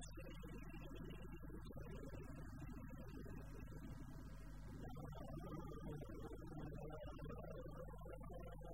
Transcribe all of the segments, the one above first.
Thank you.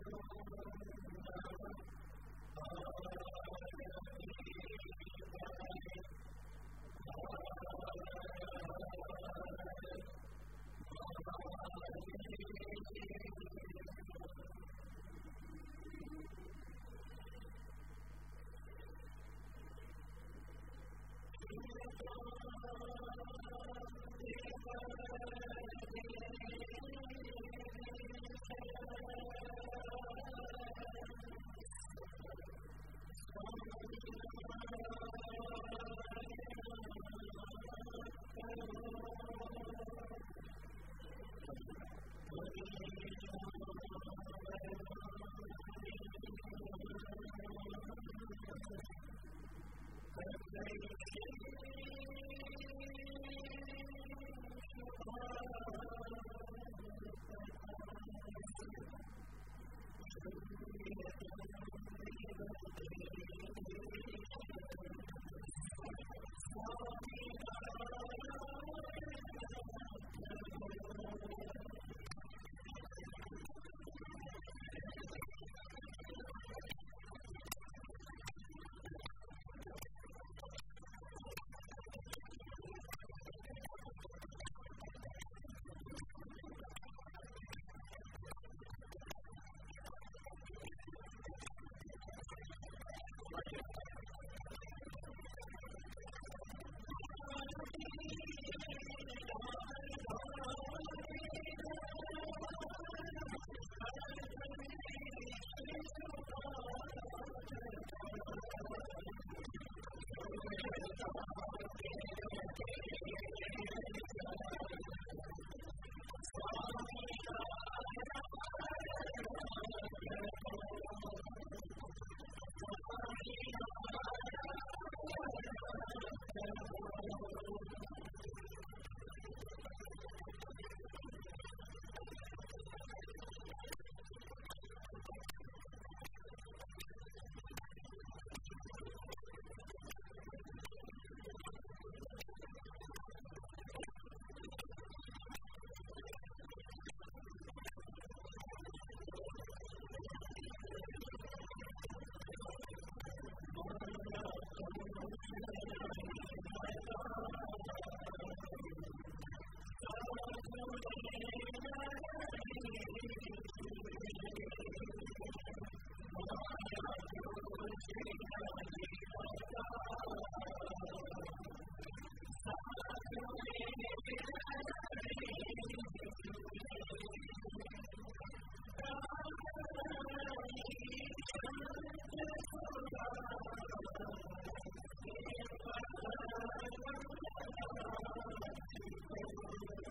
何?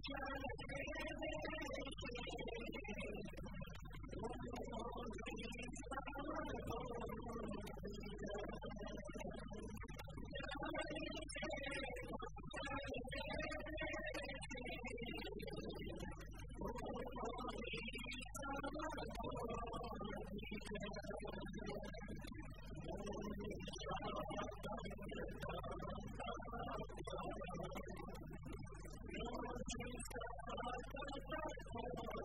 Thank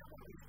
Thank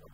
Thank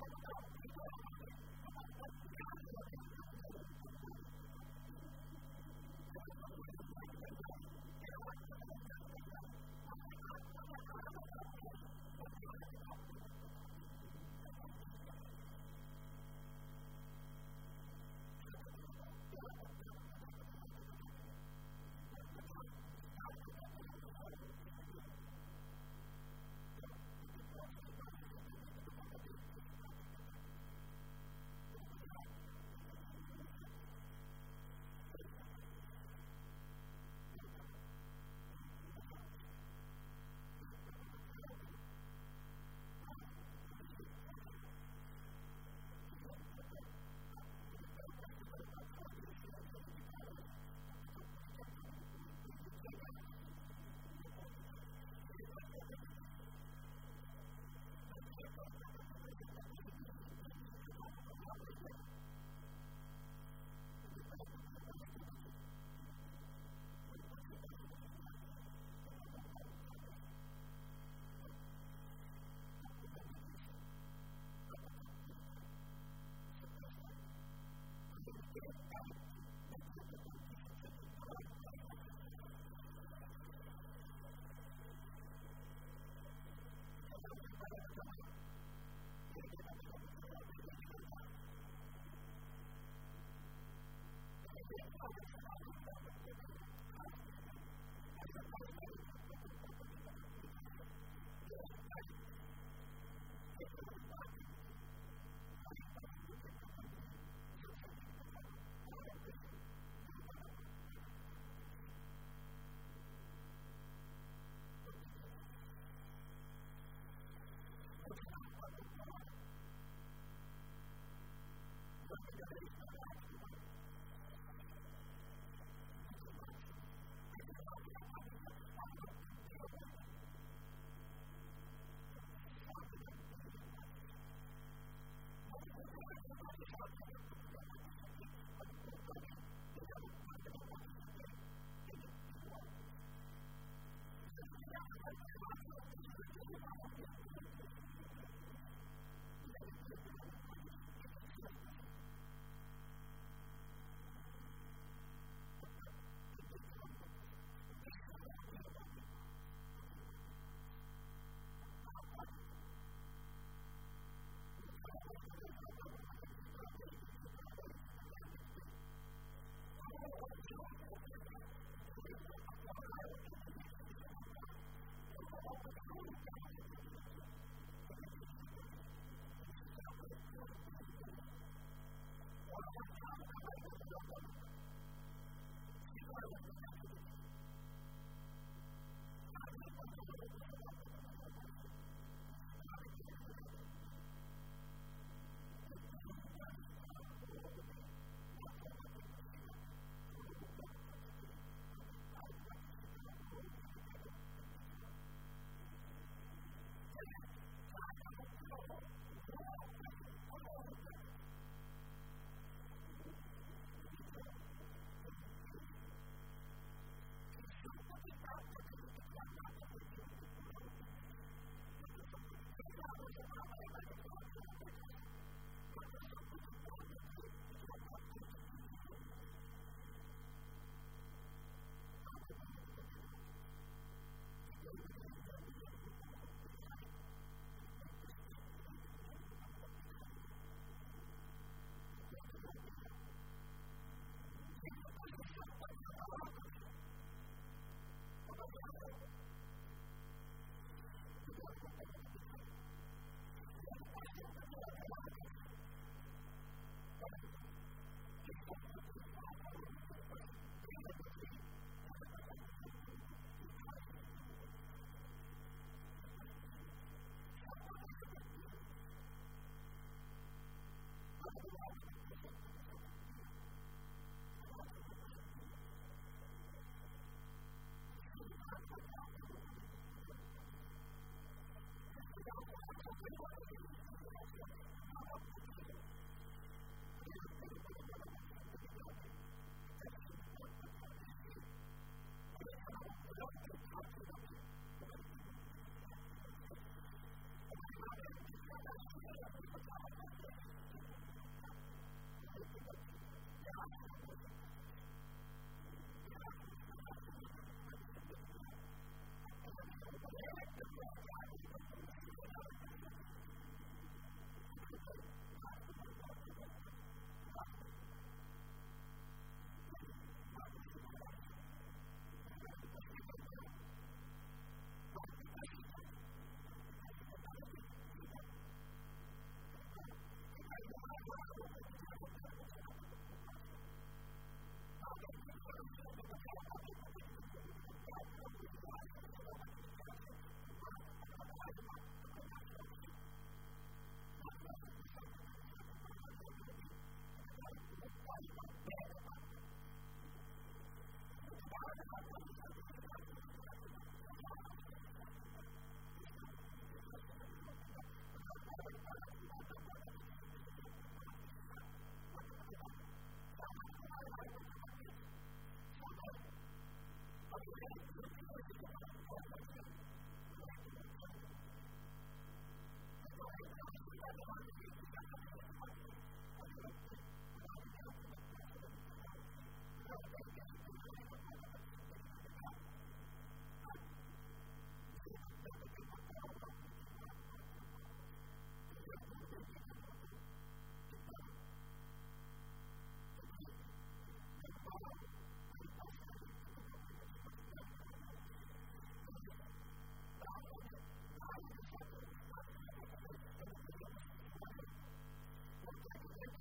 Thank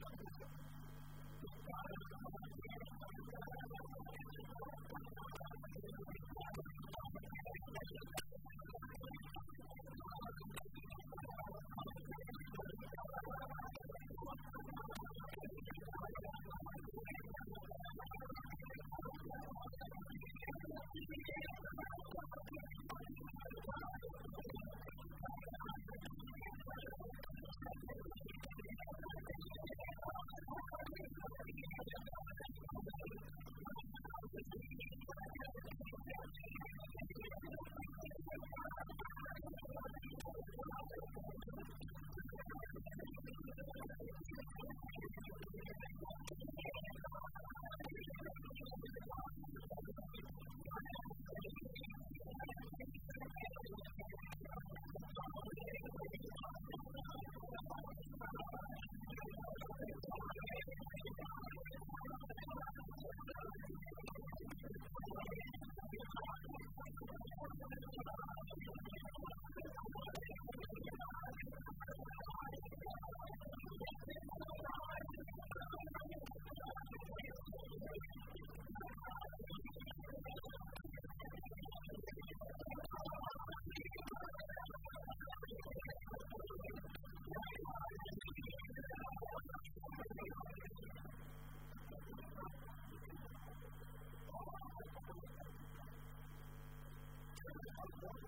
Thank you. one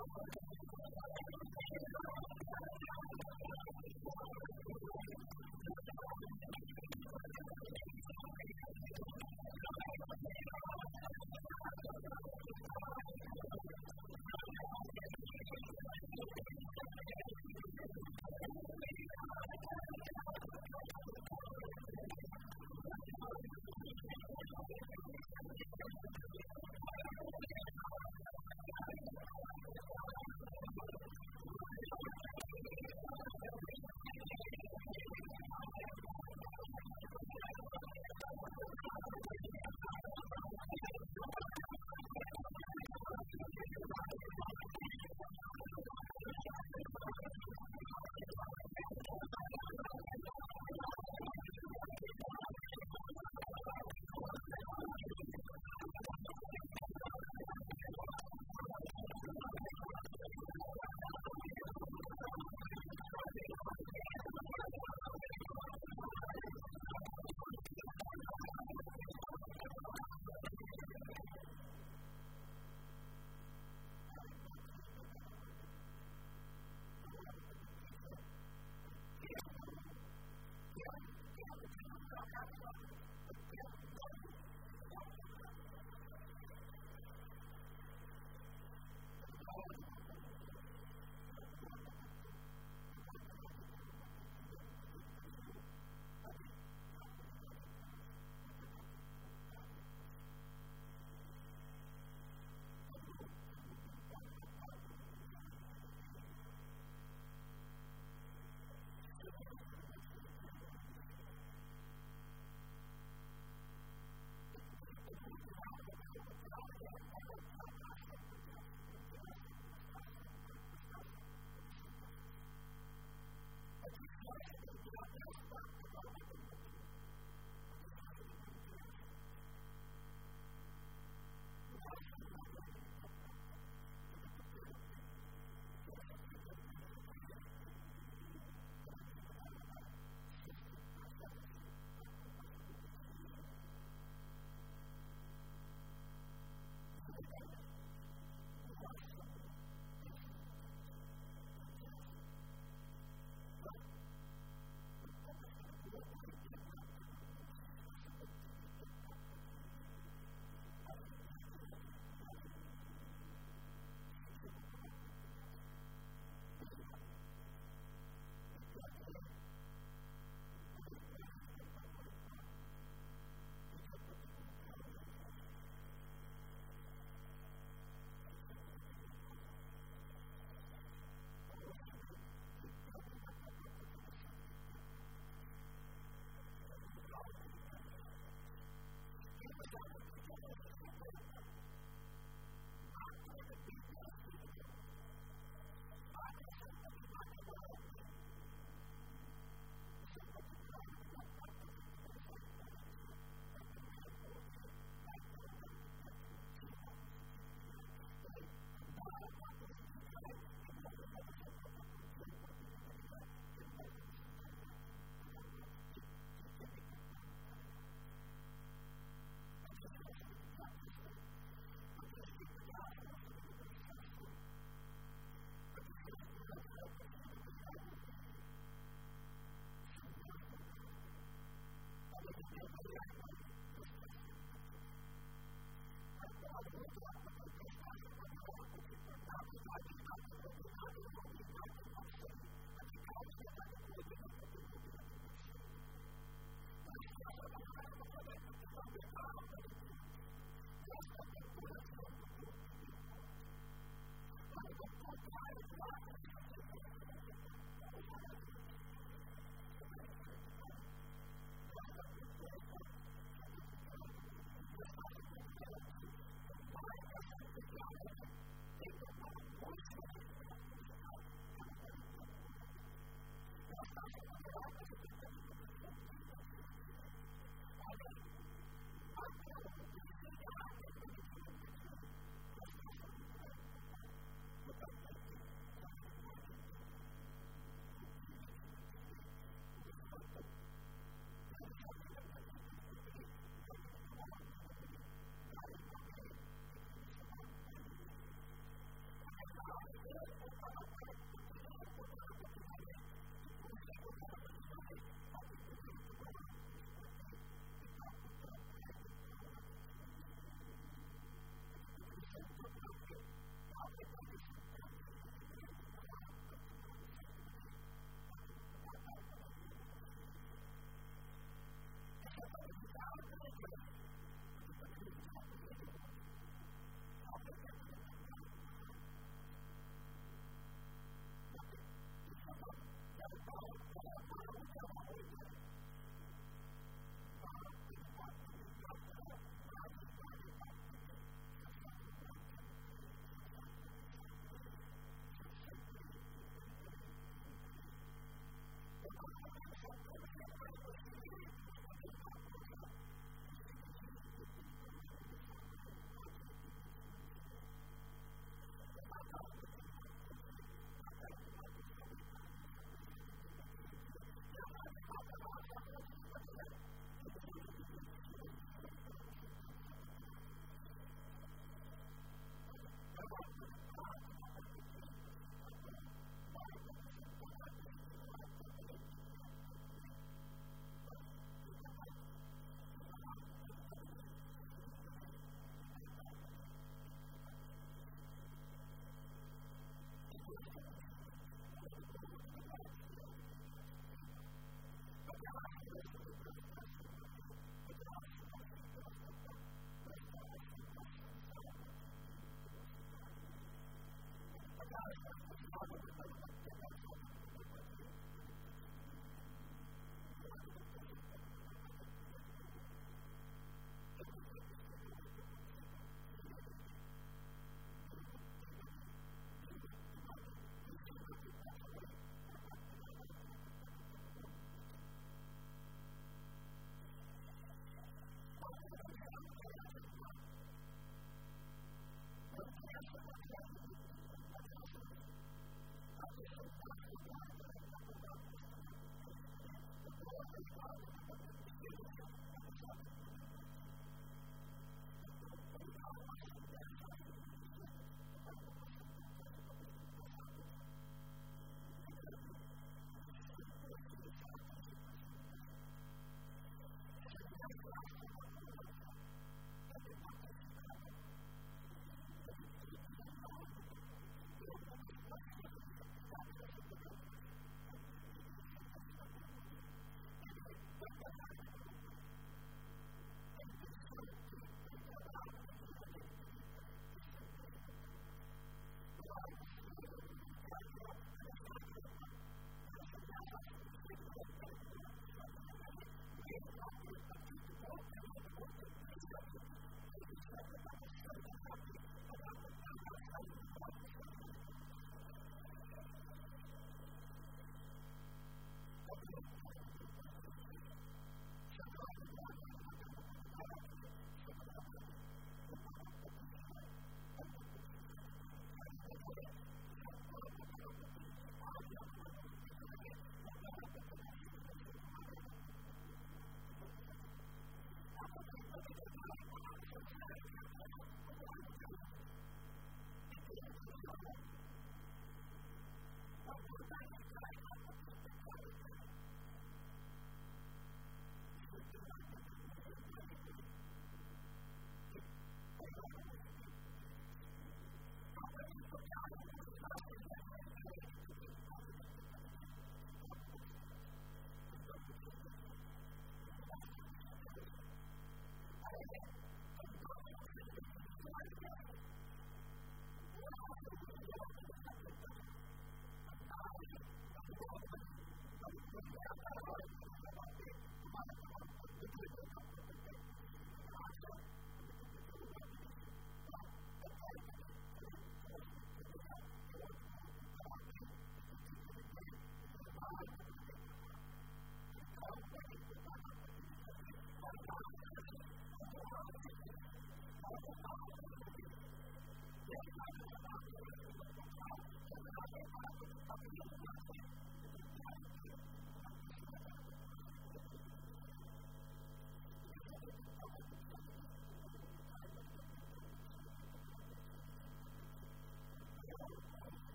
Thank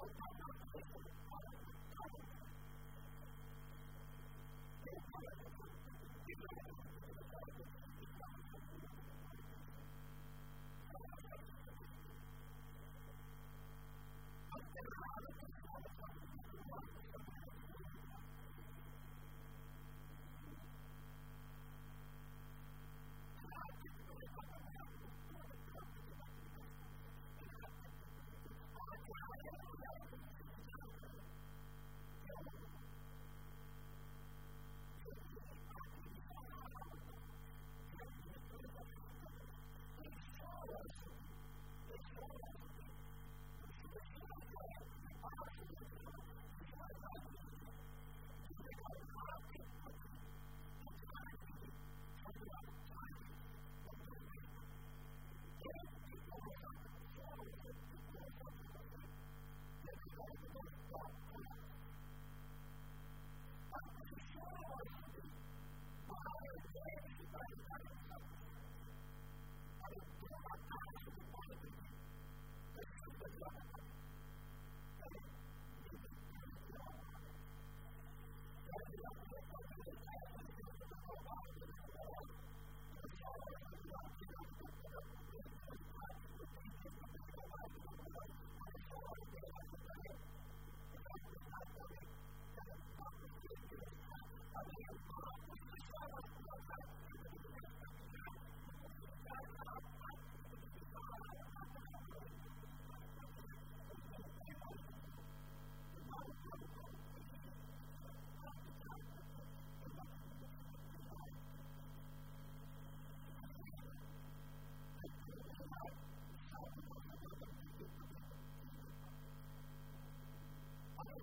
Thank you.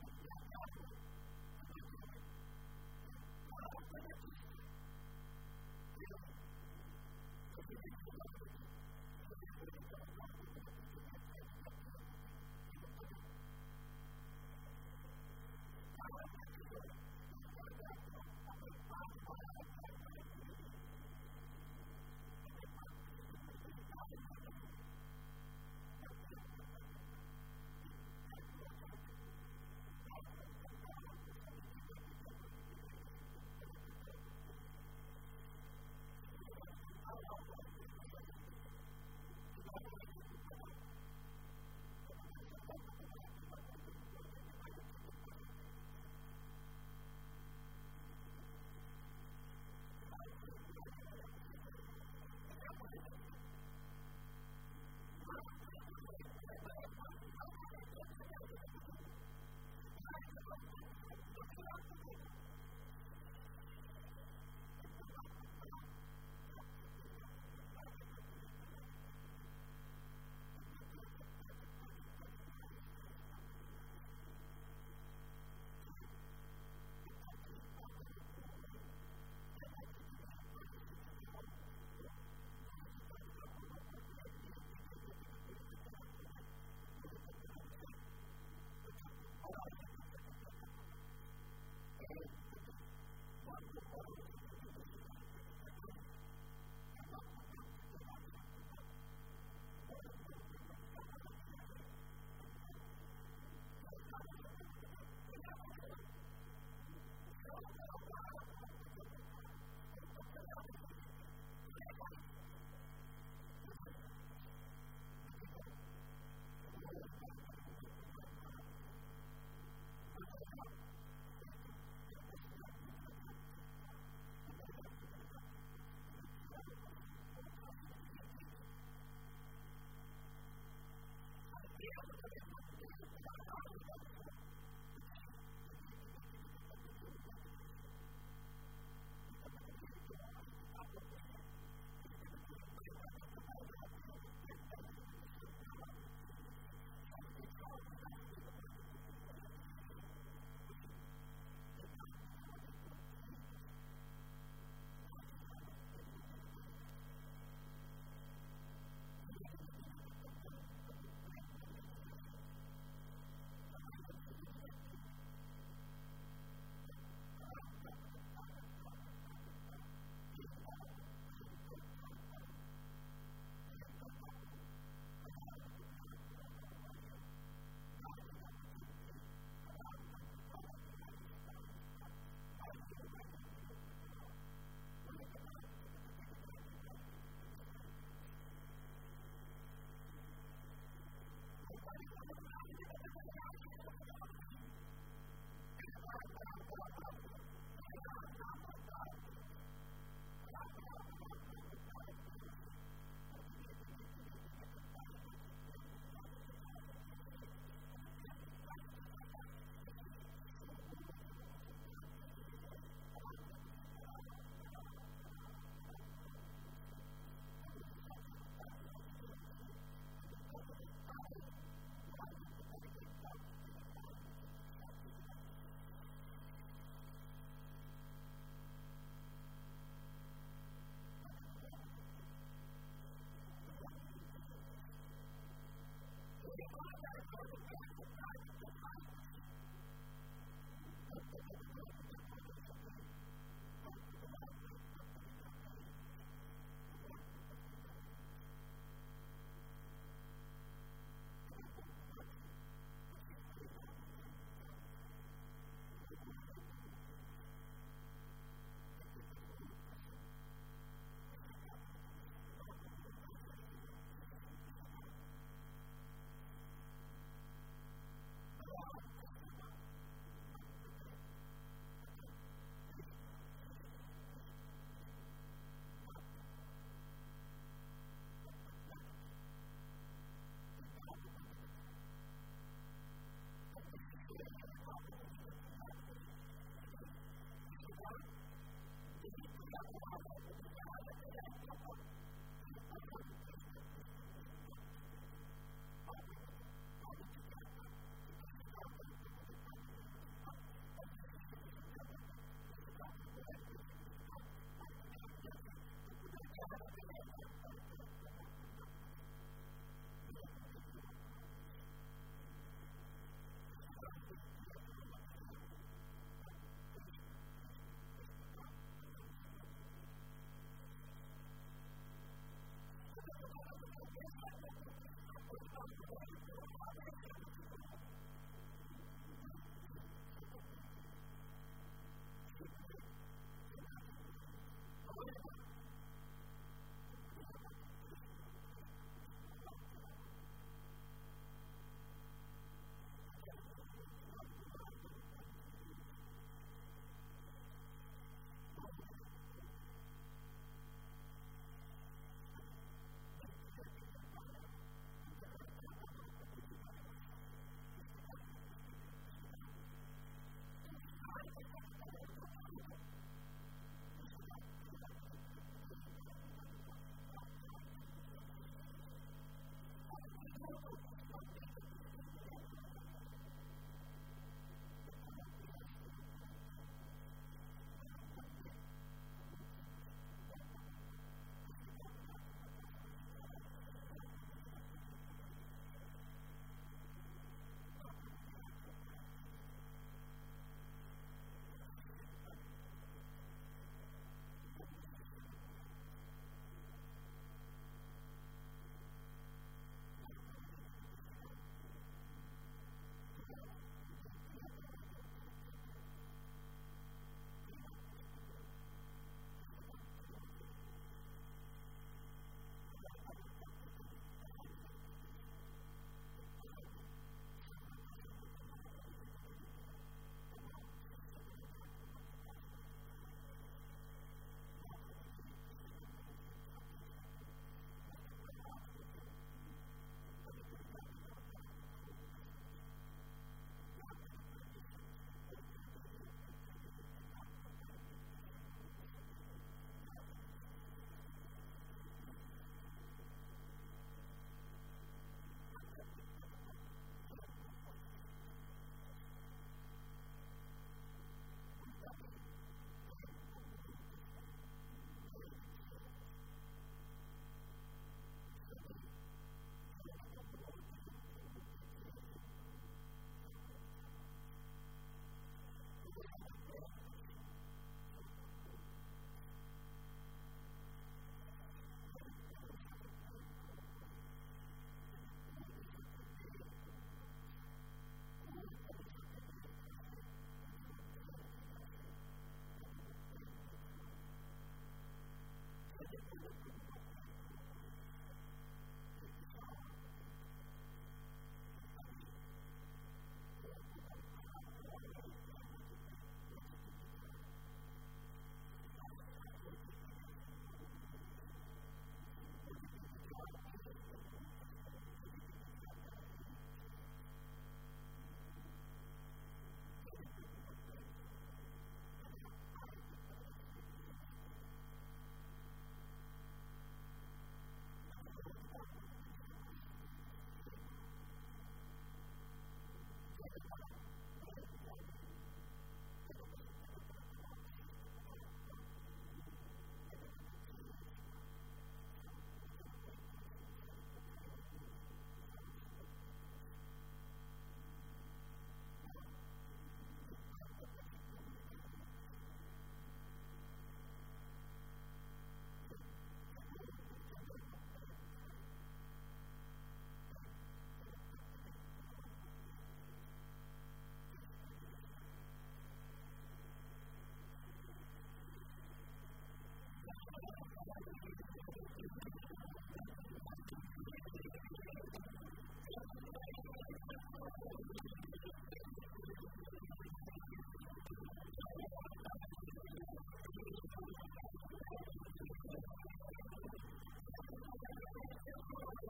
Thank you. Thank you.